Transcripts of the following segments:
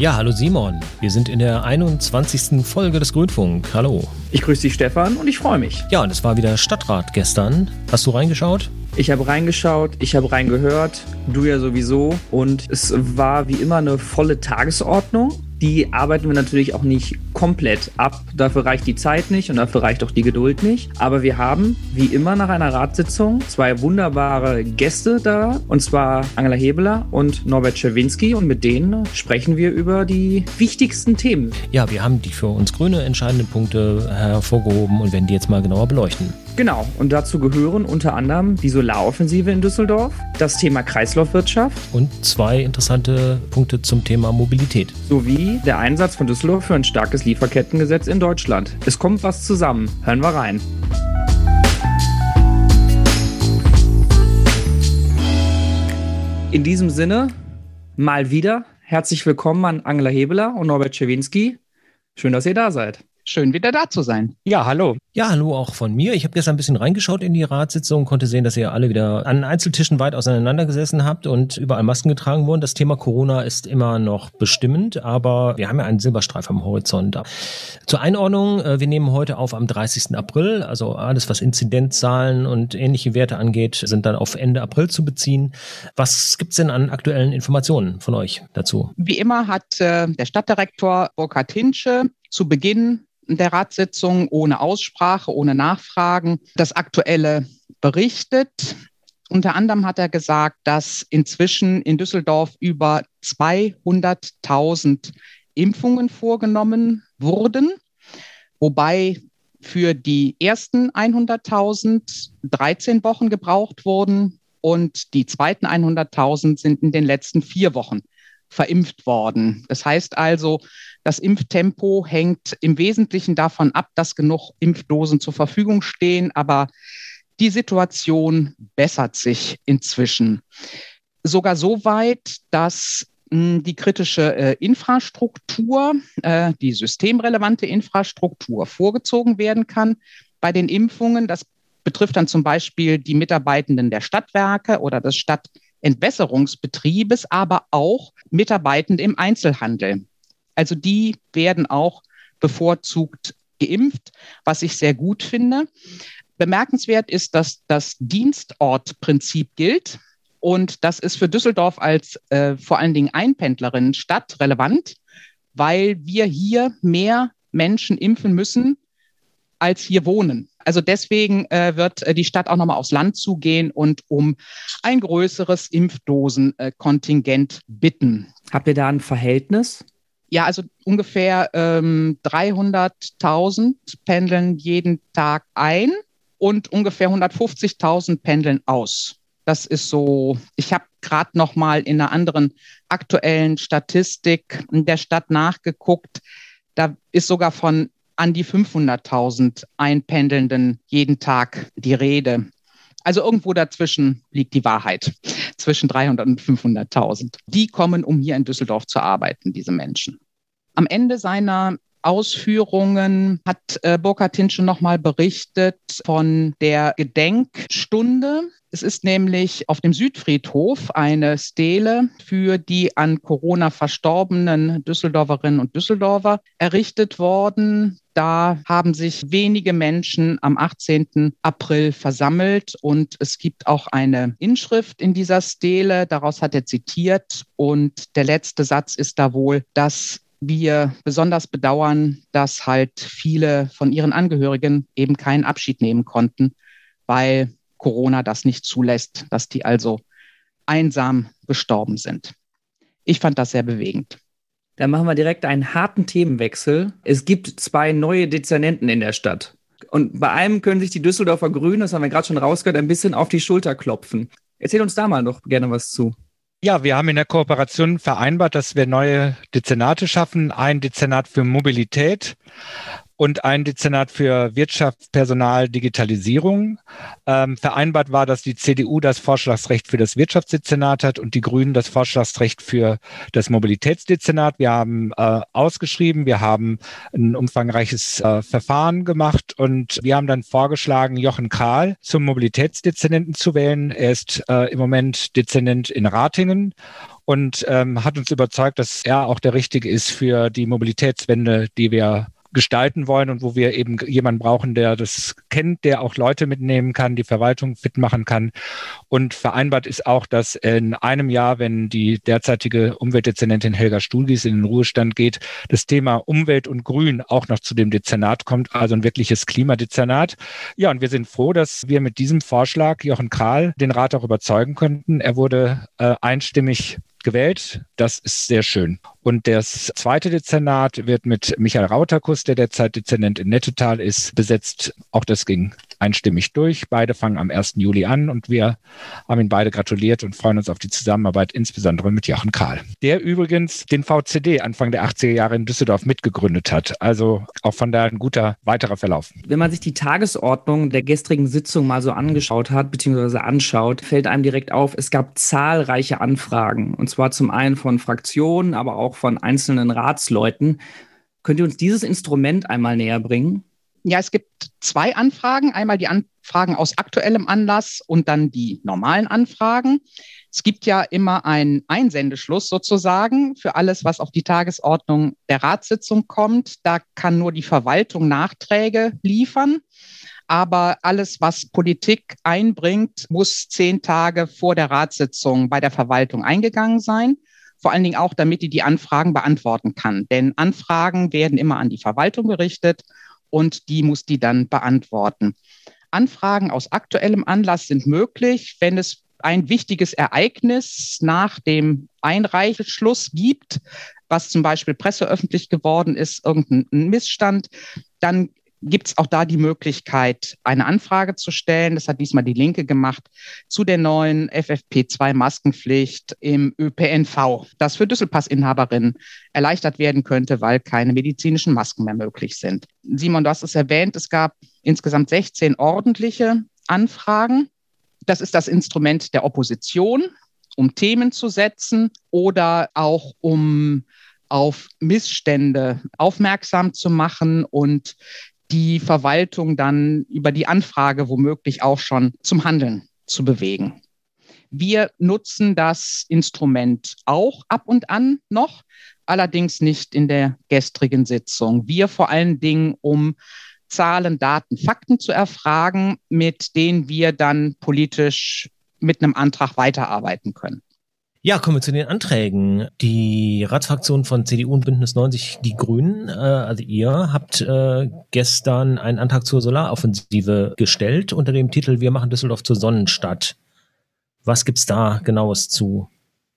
Ja, hallo Simon. Wir sind in der 21. Folge des Grünfunk. Hallo. Ich grüße dich, Stefan, und ich freue mich. Ja, und es war wieder Stadtrat gestern. Hast du reingeschaut? Ich habe reingeschaut, ich habe reingehört, du ja sowieso. Und es war wie immer eine volle Tagesordnung. Die arbeiten wir natürlich auch nicht komplett ab. Dafür reicht die Zeit nicht und dafür reicht auch die Geduld nicht. Aber wir haben, wie immer nach einer Ratssitzung, zwei wunderbare Gäste da. Und zwar Angela Hebeler und Norbert Czerwinski. Und mit denen sprechen wir über die wichtigsten Themen. Ja, wir haben die für uns grüne entscheidenden Punkte hervorgehoben und werden die jetzt mal genauer beleuchten. Genau, und dazu gehören unter anderem die Solaroffensive in Düsseldorf, das Thema Kreislaufwirtschaft und zwei interessante Punkte zum Thema Mobilität. Sowie der Einsatz von Düsseldorf für ein starkes Lieferkettengesetz in Deutschland. Es kommt was zusammen. Hören wir rein. In diesem Sinne, mal wieder herzlich willkommen an Angela Hebeler und Norbert Czewinski. Schön, dass ihr da seid. Schön, wieder da zu sein. Ja, hallo. Ja, hallo auch von mir. Ich habe gestern ein bisschen reingeschaut in die Ratssitzung, konnte sehen, dass ihr alle wieder an Einzeltischen weit auseinander gesessen habt und überall Masken getragen wurden. Das Thema Corona ist immer noch bestimmend, aber wir haben ja einen Silberstreif am Horizont. Zur Einordnung, äh, wir nehmen heute auf am 30. April, also alles, was Inzidenzzahlen und ähnliche Werte angeht, sind dann auf Ende April zu beziehen. Was gibt's denn an aktuellen Informationen von euch dazu? Wie immer hat äh, der Stadtdirektor Burkhard Hinsche zu Beginn der Ratssitzung ohne Aussprache, ohne Nachfragen das Aktuelle berichtet. Unter anderem hat er gesagt, dass inzwischen in Düsseldorf über 200.000 Impfungen vorgenommen wurden, wobei für die ersten 100.000 13 Wochen gebraucht wurden und die zweiten 100.000 sind in den letzten vier Wochen verimpft worden. Das heißt also, das Impftempo hängt im Wesentlichen davon ab, dass genug Impfdosen zur Verfügung stehen, aber die Situation bessert sich inzwischen. Sogar so weit, dass hm, die kritische äh, Infrastruktur, äh, die systemrelevante Infrastruktur vorgezogen werden kann bei den Impfungen. Das betrifft dann zum Beispiel die Mitarbeitenden der Stadtwerke oder des Stadtentwässerungsbetriebes, aber auch Mitarbeitende im Einzelhandel. Also die werden auch bevorzugt geimpft, was ich sehr gut finde. Bemerkenswert ist, dass das Dienstortprinzip gilt. Und das ist für Düsseldorf als äh, vor allen Dingen Einpendlerinnenstadt relevant, weil wir hier mehr Menschen impfen müssen, als hier wohnen. Also deswegen äh, wird äh, die Stadt auch nochmal aufs Land zugehen und um ein größeres Impfdosenkontingent bitten. Habt ihr da ein Verhältnis? Ja, also ungefähr ähm, 300.000 pendeln jeden Tag ein und ungefähr 150.000 pendeln aus. Das ist so, ich habe gerade noch mal in einer anderen aktuellen Statistik der Stadt nachgeguckt. Da ist sogar von an die 500.000 Einpendelnden jeden Tag die Rede. Also irgendwo dazwischen liegt die Wahrheit, zwischen 300 und 500.000. Die kommen, um hier in Düsseldorf zu arbeiten, diese Menschen. Am Ende seiner Ausführungen hat äh, Burkhard Tinsche nochmal berichtet von der Gedenkstunde. Es ist nämlich auf dem Südfriedhof eine Stele für die an Corona verstorbenen Düsseldorferinnen und Düsseldorfer errichtet worden. Da haben sich wenige Menschen am 18. April versammelt und es gibt auch eine Inschrift in dieser Stele. Daraus hat er zitiert und der letzte Satz ist da wohl, dass wir besonders bedauern, dass halt viele von ihren Angehörigen eben keinen Abschied nehmen konnten, weil Corona das nicht zulässt, dass die also einsam gestorben sind. Ich fand das sehr bewegend. Dann machen wir direkt einen harten Themenwechsel. Es gibt zwei neue Dezernenten in der Stadt. Und bei einem können sich die Düsseldorfer Grünen, das haben wir gerade schon rausgehört, ein bisschen auf die Schulter klopfen. Erzähl uns da mal noch gerne was zu. Ja, wir haben in der Kooperation vereinbart, dass wir neue Dezernate schaffen. Ein Dezernat für Mobilität und ein Dezernat für Wirtschaft, Personal, Digitalisierung. Ähm, vereinbart war, dass die CDU das Vorschlagsrecht für das Wirtschaftsdezernat hat und die Grünen das Vorschlagsrecht für das Mobilitätsdezernat. Wir haben äh, ausgeschrieben, wir haben ein umfangreiches äh, Verfahren gemacht und wir haben dann vorgeschlagen, Jochen Kral zum Mobilitätsdezernenten zu wählen. Er ist äh, im Moment Dezernent in Ratingen und ähm, hat uns überzeugt, dass er auch der Richtige ist für die Mobilitätswende, die wir gestalten wollen und wo wir eben jemanden brauchen, der das kennt, der auch Leute mitnehmen kann, die Verwaltung fit machen kann. Und vereinbart ist auch, dass in einem Jahr, wenn die derzeitige Umweltdezernentin Helga Stuhlgies in den Ruhestand geht, das Thema Umwelt und Grün auch noch zu dem Dezernat kommt, also ein wirkliches Klimadezernat. Ja, und wir sind froh, dass wir mit diesem Vorschlag Jochen Kral den Rat auch überzeugen könnten. Er wurde äh, einstimmig gewählt. Das ist sehr schön. Und das zweite Dezernat wird mit Michael Rauterkus, der derzeit Dezernent in Nettetal ist, besetzt. Auch das ging einstimmig durch. Beide fangen am 1. Juli an und wir haben ihnen beide gratuliert und freuen uns auf die Zusammenarbeit, insbesondere mit Jochen Kahl, der übrigens den VCD Anfang der 80er Jahre in Düsseldorf mitgegründet hat. Also auch von daher ein guter weiterer Verlauf. Wenn man sich die Tagesordnung der gestrigen Sitzung mal so angeschaut hat, beziehungsweise anschaut, fällt einem direkt auf, es gab zahlreiche Anfragen. Und zwar zum einen von Fraktionen, aber auch von einzelnen Ratsleuten. Könnt ihr uns dieses Instrument einmal näher bringen? Ja, es gibt zwei Anfragen. Einmal die Anfragen aus aktuellem Anlass und dann die normalen Anfragen. Es gibt ja immer einen Einsendeschluss sozusagen für alles, was auf die Tagesordnung der Ratssitzung kommt. Da kann nur die Verwaltung Nachträge liefern. Aber alles, was Politik einbringt, muss zehn Tage vor der Ratssitzung bei der Verwaltung eingegangen sein. Vor allen Dingen auch, damit die die Anfragen beantworten kann. Denn Anfragen werden immer an die Verwaltung gerichtet und die muss die dann beantworten. Anfragen aus aktuellem Anlass sind möglich, wenn es ein wichtiges Ereignis nach dem Einreichschluss gibt, was zum Beispiel presseöffentlich geworden ist, irgendein Missstand, dann gibt es auch da die Möglichkeit, eine Anfrage zu stellen. Das hat diesmal die Linke gemacht zu der neuen FFP2-Maskenpflicht im ÖPNV, das für Düsselpass-Inhaberinnen erleichtert werden könnte, weil keine medizinischen Masken mehr möglich sind. Simon, du hast es erwähnt, es gab insgesamt 16 ordentliche Anfragen. Das ist das Instrument der Opposition, um Themen zu setzen oder auch um auf Missstände aufmerksam zu machen und die Verwaltung dann über die Anfrage womöglich auch schon zum Handeln zu bewegen. Wir nutzen das Instrument auch ab und an noch, allerdings nicht in der gestrigen Sitzung. Wir vor allen Dingen, um Zahlen, Daten, Fakten zu erfragen, mit denen wir dann politisch mit einem Antrag weiterarbeiten können. Ja, kommen wir zu den Anträgen. Die Ratsfraktion von CDU und Bündnis 90, die Grünen, äh, also ihr, habt äh, gestern einen Antrag zur Solaroffensive gestellt unter dem Titel Wir machen Düsseldorf zur Sonnenstadt. Was gibt's da genaues zu?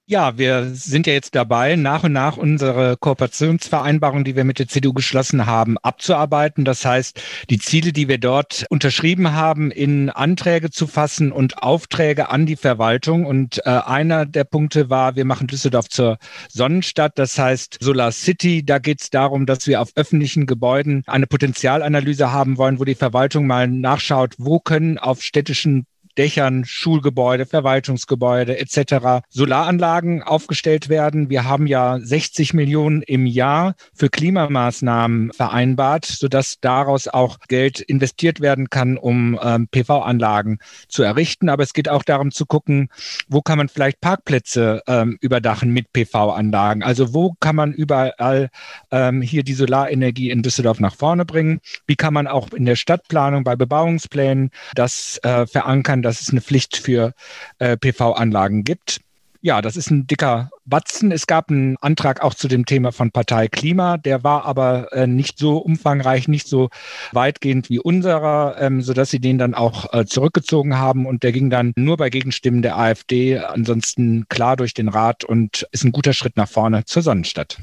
Ja, wir sind ja jetzt dabei, nach und nach unsere Kooperationsvereinbarung, die wir mit der CDU geschlossen haben, abzuarbeiten. Das heißt, die Ziele, die wir dort unterschrieben haben, in Anträge zu fassen und Aufträge an die Verwaltung. Und äh, einer der Punkte war, wir machen Düsseldorf zur Sonnenstadt. Das heißt, Solar City, da geht es darum, dass wir auf öffentlichen Gebäuden eine Potenzialanalyse haben wollen, wo die Verwaltung mal nachschaut, wo können auf städtischen Dächern, Schulgebäude, Verwaltungsgebäude etc. Solaranlagen aufgestellt werden. Wir haben ja 60 Millionen im Jahr für Klimamaßnahmen vereinbart, sodass daraus auch Geld investiert werden kann, um ähm, PV-Anlagen zu errichten. Aber es geht auch darum zu gucken, wo kann man vielleicht Parkplätze ähm, überdachen mit PV-Anlagen. Also wo kann man überall ähm, hier die Solarenergie in Düsseldorf nach vorne bringen? Wie kann man auch in der Stadtplanung bei Bebauungsplänen das äh, verankern, dass es eine Pflicht für äh, PV-Anlagen gibt. Ja, das ist ein dicker Batzen. Es gab einen Antrag auch zu dem Thema von Partei Klima, der war aber äh, nicht so umfangreich, nicht so weitgehend wie unserer, ähm, sodass sie den dann auch äh, zurückgezogen haben und der ging dann nur bei Gegenstimmen der AfD ansonsten klar durch den Rat und ist ein guter Schritt nach vorne zur Sonnenstadt.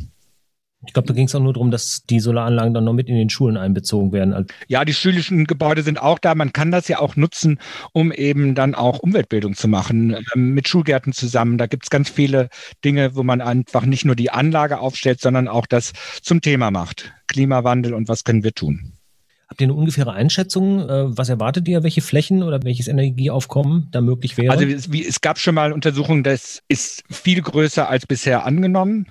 Ich glaube, da ging es auch nur darum, dass die Solaranlagen dann noch mit in den Schulen einbezogen werden. Ja, die schulischen Gebäude sind auch da. Man kann das ja auch nutzen, um eben dann auch Umweltbildung zu machen, ähm, mit Schulgärten zusammen. Da gibt es ganz viele Dinge, wo man einfach nicht nur die Anlage aufstellt, sondern auch das zum Thema macht. Klimawandel und was können wir tun. Habt ihr eine ungefähre Einschätzung? Äh, was erwartet ihr, welche Flächen oder welches Energieaufkommen da möglich wäre? Also es, es gab schon mal Untersuchungen, das ist viel größer als bisher angenommen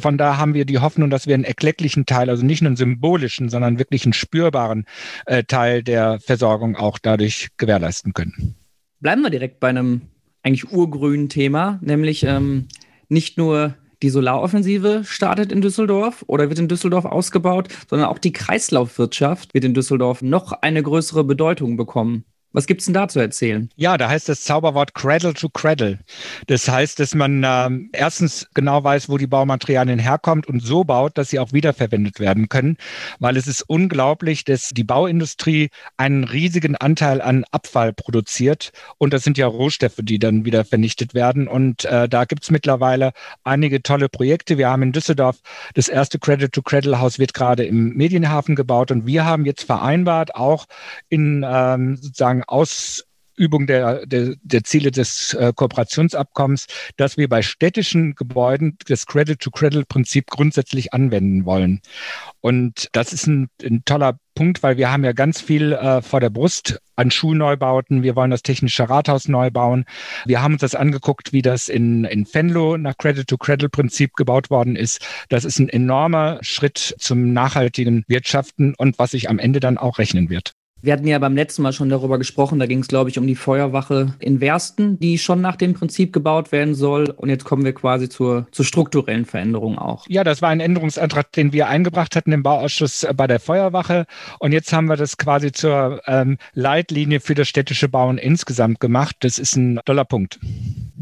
von da haben wir die Hoffnung, dass wir einen erklecklichen Teil, also nicht nur einen symbolischen, sondern wirklich einen spürbaren äh, Teil der Versorgung auch dadurch gewährleisten können. Bleiben wir direkt bei einem eigentlich urgrünen Thema, nämlich ähm, nicht nur die Solaroffensive startet in Düsseldorf oder wird in Düsseldorf ausgebaut, sondern auch die Kreislaufwirtschaft wird in Düsseldorf noch eine größere Bedeutung bekommen. Was gibt's denn da zu erzählen? Ja, da heißt das Zauberwort Cradle to Cradle. Das heißt, dass man äh, erstens genau weiß, wo die Baumaterialien herkommt und so baut, dass sie auch wiederverwendet werden können, weil es ist unglaublich, dass die Bauindustrie einen riesigen Anteil an Abfall produziert und das sind ja Rohstoffe, die dann wieder vernichtet werden und äh, da gibt's mittlerweile einige tolle Projekte. Wir haben in Düsseldorf das erste Cradle to Cradle Haus wird gerade im Medienhafen gebaut und wir haben jetzt vereinbart, auch in ähm, sozusagen Ausübung der, der, der Ziele des äh, Kooperationsabkommens, dass wir bei städtischen Gebäuden das Credit-to-Credit-Prinzip grundsätzlich anwenden wollen. Und das ist ein, ein, toller Punkt, weil wir haben ja ganz viel äh, vor der Brust an Schulneubauten. Wir wollen das technische Rathaus neu bauen. Wir haben uns das angeguckt, wie das in, in Venlo nach Credit-to-Credit-Prinzip gebaut worden ist. Das ist ein enormer Schritt zum nachhaltigen Wirtschaften und was sich am Ende dann auch rechnen wird. Wir hatten ja beim letzten Mal schon darüber gesprochen, da ging es, glaube ich, um die Feuerwache in Wersten, die schon nach dem Prinzip gebaut werden soll. Und jetzt kommen wir quasi zur, zur strukturellen Veränderung auch. Ja, das war ein Änderungsantrag, den wir eingebracht hatten im Bauausschuss bei der Feuerwache. Und jetzt haben wir das quasi zur ähm, Leitlinie für das städtische Bauen insgesamt gemacht. Das ist ein toller Punkt.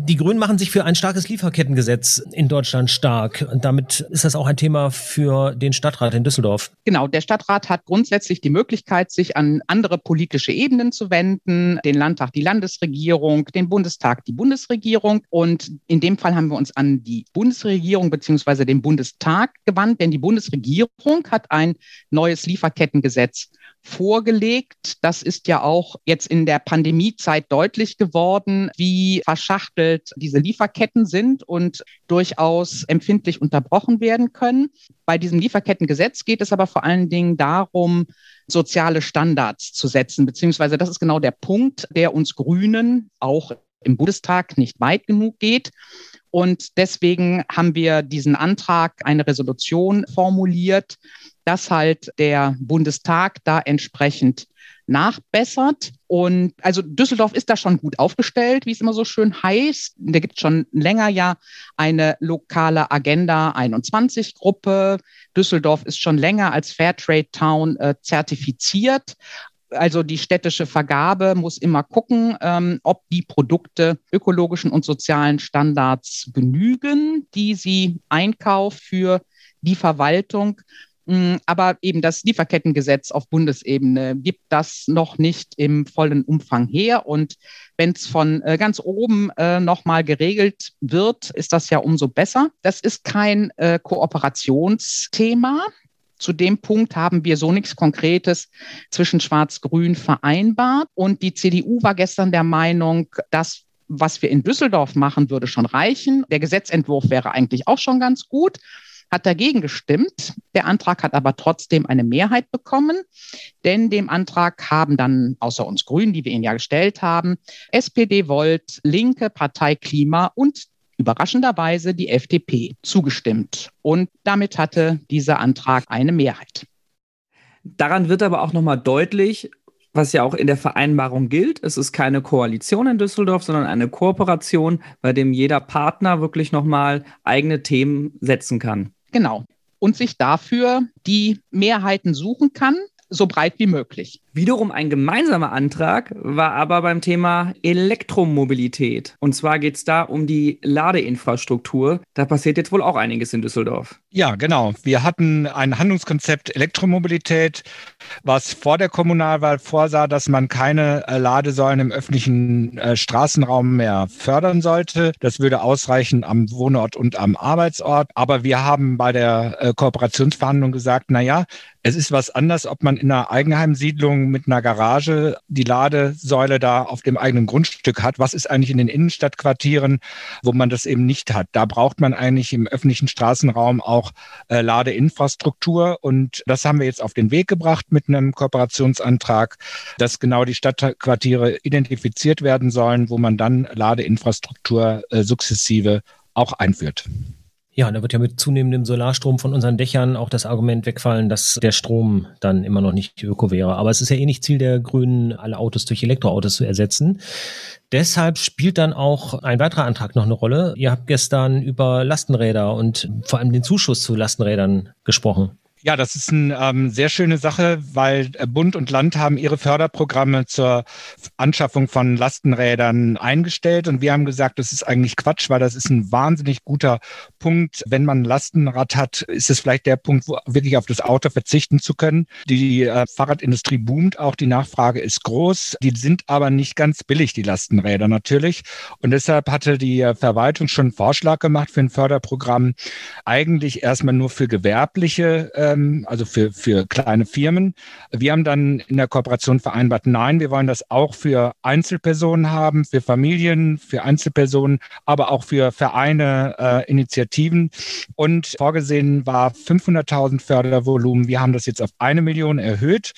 Die Grünen machen sich für ein starkes Lieferkettengesetz in Deutschland stark. Und damit ist das auch ein Thema für den Stadtrat in Düsseldorf. Genau, der Stadtrat hat grundsätzlich die Möglichkeit, sich an andere politische Ebenen zu wenden, den Landtag, die Landesregierung, den Bundestag, die Bundesregierung. Und in dem Fall haben wir uns an die Bundesregierung beziehungsweise den Bundestag gewandt, denn die Bundesregierung hat ein neues Lieferkettengesetz vorgelegt. Das ist ja auch jetzt in der Pandemiezeit deutlich geworden, wie verschachtelt diese Lieferketten sind und durchaus empfindlich unterbrochen werden können. Bei diesem Lieferkettengesetz geht es aber vor allen Dingen darum, soziale Standards zu setzen, beziehungsweise das ist genau der Punkt, der uns Grünen auch im Bundestag nicht weit genug geht. Und deswegen haben wir diesen Antrag, eine Resolution formuliert, dass halt der Bundestag da entsprechend nachbessert. Und also Düsseldorf ist da schon gut aufgestellt, wie es immer so schön heißt. Da gibt es schon länger ja eine lokale Agenda 21 Gruppe. Düsseldorf ist schon länger als Fairtrade Town äh, zertifiziert. Also die städtische Vergabe muss immer gucken, ähm, ob die Produkte ökologischen und sozialen Standards genügen, die sie einkauft für die Verwaltung. Mm, aber eben das Lieferkettengesetz auf Bundesebene gibt das noch nicht im vollen Umfang her. Und wenn es von äh, ganz oben äh, nochmal geregelt wird, ist das ja umso besser. Das ist kein äh, Kooperationsthema. Zu dem Punkt haben wir so nichts Konkretes zwischen Schwarz-Grün vereinbart. Und die CDU war gestern der Meinung, dass was wir in Düsseldorf machen, würde schon reichen. Der Gesetzentwurf wäre eigentlich auch schon ganz gut hat dagegen gestimmt. Der Antrag hat aber trotzdem eine Mehrheit bekommen, denn dem Antrag haben dann außer uns Grünen, die wir ihn ja gestellt haben, SPD, Volt, Linke, Partei Klima und überraschenderweise die FDP zugestimmt. Und damit hatte dieser Antrag eine Mehrheit. Daran wird aber auch nochmal deutlich, was ja auch in der Vereinbarung gilt. Es ist keine Koalition in Düsseldorf, sondern eine Kooperation, bei dem jeder Partner wirklich nochmal eigene Themen setzen kann. Genau. Und sich dafür die Mehrheiten suchen kann, so breit wie möglich. Wiederum ein gemeinsamer Antrag war aber beim Thema Elektromobilität. Und zwar geht es da um die Ladeinfrastruktur. Da passiert jetzt wohl auch einiges in Düsseldorf. Ja, genau. Wir hatten ein Handlungskonzept Elektromobilität, was vor der Kommunalwahl vorsah, dass man keine äh, Ladesäulen im öffentlichen äh, Straßenraum mehr fördern sollte. Das würde ausreichen am Wohnort und am Arbeitsort. Aber wir haben bei der äh, Kooperationsverhandlung gesagt, na ja, es ist was anders, ob man in einer Eigenheimsiedlung mit einer Garage die Ladesäule da auf dem eigenen Grundstück hat. Was ist eigentlich in den Innenstadtquartieren, wo man das eben nicht hat? Da braucht man eigentlich im öffentlichen Straßenraum auch äh, Ladeinfrastruktur. Und das haben wir jetzt auf den Weg gebracht mit einem Kooperationsantrag, dass genau die Stadtquartiere identifiziert werden sollen, wo man dann Ladeinfrastruktur äh, sukzessive auch einführt. Ja, da wird ja mit zunehmendem Solarstrom von unseren Dächern auch das Argument wegfallen, dass der Strom dann immer noch nicht öko wäre. Aber es ist ja eh nicht Ziel der Grünen, alle Autos durch Elektroautos zu ersetzen. Deshalb spielt dann auch ein weiterer Antrag noch eine Rolle. Ihr habt gestern über Lastenräder und vor allem den Zuschuss zu Lastenrädern gesprochen. Ja, das ist eine ähm, sehr schöne Sache, weil äh, Bund und Land haben ihre Förderprogramme zur Anschaffung von Lastenrädern eingestellt und wir haben gesagt, das ist eigentlich Quatsch, weil das ist ein wahnsinnig guter Punkt. Wenn man ein Lastenrad hat, ist es vielleicht der Punkt, wo wirklich auf das Auto verzichten zu können. Die äh, Fahrradindustrie boomt, auch die Nachfrage ist groß. Die sind aber nicht ganz billig, die Lastenräder natürlich. Und deshalb hatte die äh, Verwaltung schon einen Vorschlag gemacht für ein Förderprogramm, eigentlich erstmal nur für gewerbliche äh, ähm, also für, für kleine Firmen. Wir haben dann in der Kooperation vereinbart, nein, wir wollen das auch für Einzelpersonen haben, für Familien, für Einzelpersonen, aber auch für Vereine, äh, Initiativen. Und vorgesehen war 500.000 Fördervolumen. Wir haben das jetzt auf eine Million erhöht.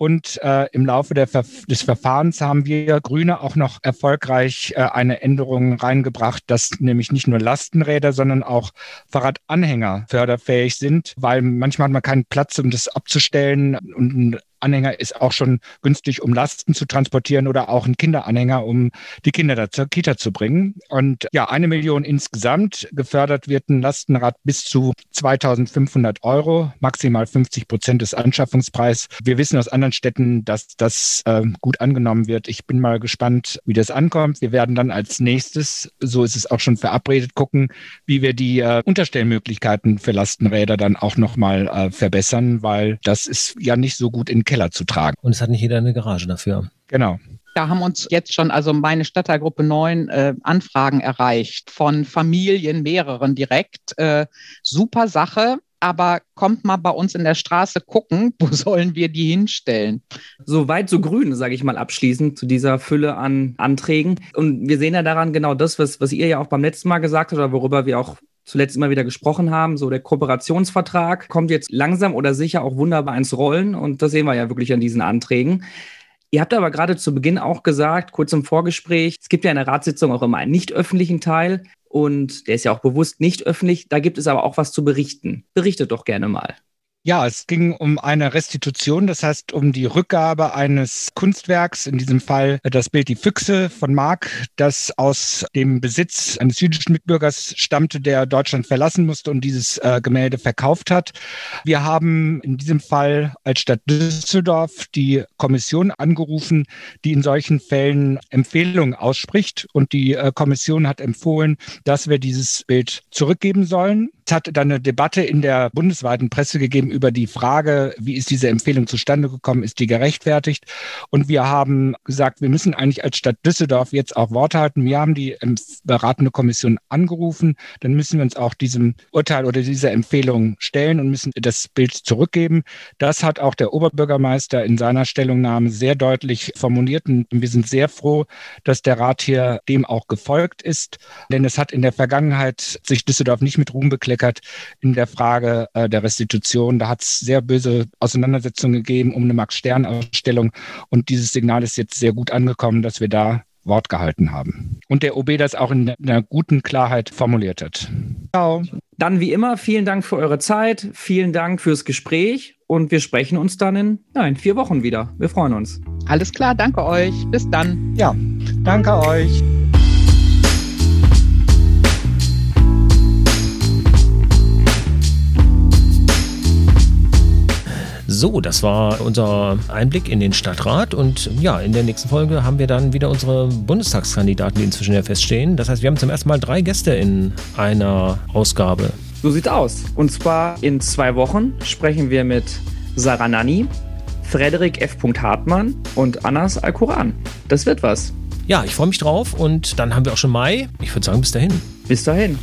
Und äh, im Laufe Ver des Verfahrens haben wir Grüne auch noch erfolgreich äh, eine Änderung reingebracht, dass nämlich nicht nur Lastenräder, sondern auch Fahrradanhänger förderfähig sind, weil manchmal hat man keinen Platz, um das abzustellen. Und Anhänger ist auch schon günstig, um Lasten zu transportieren oder auch ein Kinderanhänger, um die Kinder da zur Kita zu bringen. Und ja, eine Million insgesamt. Gefördert wird ein Lastenrad bis zu 2500 Euro, maximal 50 Prozent des Anschaffungspreises. Wir wissen aus anderen Städten, dass das äh, gut angenommen wird. Ich bin mal gespannt, wie das ankommt. Wir werden dann als nächstes, so ist es auch schon verabredet, gucken, wie wir die äh, Unterstellmöglichkeiten für Lastenräder dann auch nochmal äh, verbessern, weil das ist ja nicht so gut in Keller zu tragen. Und es hat nicht jeder eine Garage dafür. Genau. Da haben uns jetzt schon, also meine Stadtteilgruppe 9, äh, Anfragen erreicht von Familien, mehreren direkt. Äh, super Sache, aber kommt mal bei uns in der Straße gucken, wo sollen wir die hinstellen? So weit, so grün, sage ich mal abschließend zu dieser Fülle an Anträgen. Und wir sehen ja daran genau das, was, was ihr ja auch beim letzten Mal gesagt habt oder worüber wir auch zuletzt immer wieder gesprochen haben. So der Kooperationsvertrag kommt jetzt langsam oder sicher auch wunderbar ins Rollen und das sehen wir ja wirklich an diesen Anträgen. Ihr habt aber gerade zu Beginn auch gesagt, kurz im Vorgespräch, es gibt ja in der Ratssitzung auch immer einen nicht öffentlichen Teil und der ist ja auch bewusst nicht öffentlich. Da gibt es aber auch was zu berichten. Berichtet doch gerne mal. Ja, es ging um eine Restitution, das heißt um die Rückgabe eines Kunstwerks, in diesem Fall das Bild Die Füchse von Mark, das aus dem Besitz eines jüdischen Mitbürgers stammte, der Deutschland verlassen musste und dieses äh, Gemälde verkauft hat. Wir haben in diesem Fall als Stadt Düsseldorf die Kommission angerufen, die in solchen Fällen Empfehlungen ausspricht und die äh, Kommission hat empfohlen, dass wir dieses Bild zurückgeben sollen. Es hat dann eine Debatte in der bundesweiten Presse gegeben über die Frage, wie ist diese Empfehlung zustande gekommen, ist die gerechtfertigt? Und wir haben gesagt, wir müssen eigentlich als Stadt Düsseldorf jetzt auch Wort halten. Wir haben die beratende Kommission angerufen. Dann müssen wir uns auch diesem Urteil oder dieser Empfehlung stellen und müssen das Bild zurückgeben. Das hat auch der Oberbürgermeister in seiner Stellungnahme sehr deutlich formuliert. Und wir sind sehr froh, dass der Rat hier dem auch gefolgt ist. Denn es hat in der Vergangenheit sich Düsseldorf nicht mit Ruhm bekleckert bekleckert in der Frage äh, der Restitution. Da hat es sehr böse Auseinandersetzungen gegeben um eine Max-Stern-Ausstellung. Und dieses Signal ist jetzt sehr gut angekommen, dass wir da Wort gehalten haben. Und der OB das auch in einer guten Klarheit formuliert hat. Ciao. Dann wie immer, vielen Dank für eure Zeit, vielen Dank fürs Gespräch und wir sprechen uns dann in, ja, in vier Wochen wieder. Wir freuen uns. Alles klar, danke euch. Bis dann. Ja, danke euch. So, das war unser Einblick in den Stadtrat und ja, in der nächsten Folge haben wir dann wieder unsere Bundestagskandidaten, die inzwischen ja feststehen. Das heißt, wir haben zum ersten Mal drei Gäste in einer Ausgabe. So sieht aus. Und zwar in zwei Wochen sprechen wir mit Sarah Nanni, Frederik F. Hartmann und Anas Al-Quran. Das wird was. Ja, ich freue mich drauf und dann haben wir auch schon Mai. Ich würde sagen, bis dahin. Bis dahin.